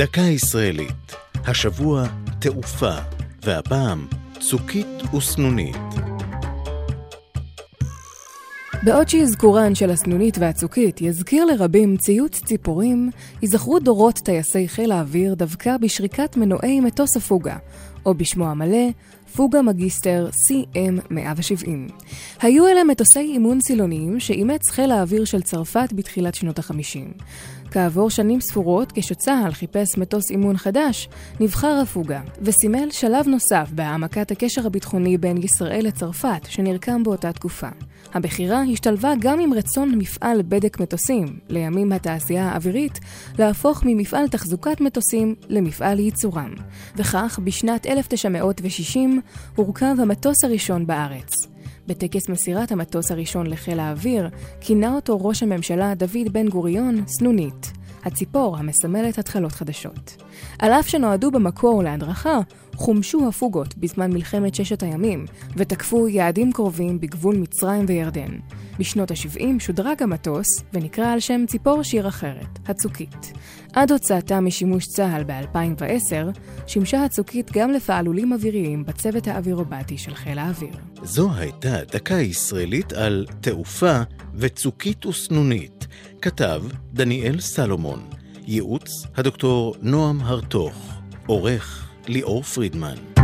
דקה ישראלית, השבוע תעופה, והפעם צוקית וסנונית. בעוד שאזכורן של הסנונית והצוקית יזכיר לרבים ציוץ ציפורים, ייזכרו דורות טייסי חיל האוויר דווקא בשריקת מנועי מטוס הפוגה, או בשמו המלא, פוגה מגיסטר CM170. היו אלה מטוסי אימון סילוניים שאימץ חיל האוויר של צרפת בתחילת שנות ה-50. כעבור שנים ספורות, כשצה"ל חיפש מטוס אימון חדש, נבחר הפוגה, וסימל שלב נוסף בהעמקת הקשר הביטחוני בין ישראל לצרפת, שנרקם באותה תקופה. הבחירה השתלבה גם עם רצון מפעל בדק מטוסים, לימים התעשייה האווירית, להפוך ממפעל תחזוקת מטוסים למפעל ייצורם. וכך, בשנת 1960 הורכב המטוס הראשון בארץ. בטקס מסירת המטוס הראשון לחיל האוויר, כינה אותו ראש הממשלה דוד בן גוריון סנונית, הציפור המסמלת התחלות חדשות. על אף שנועדו במקור להדרכה, חומשו הפוגות בזמן מלחמת ששת הימים, ותקפו יעדים קרובים בגבול מצרים וירדן. בשנות ה-70 שודרג המטוס, ונקרא על שם ציפור שיר אחרת, הצוקית. עד הוצאתה משימוש צה"ל ב-2010, שימשה הצוקית גם לפעלולים אוויריים בצוות האווירובטי של חיל האוויר. זו הייתה דקה ישראלית על תעופה וצוקית וסנונית. כתב דניאל סלומון. ייעוץ הדוקטור נועם הרטוך. עורך ליאור פרידמן.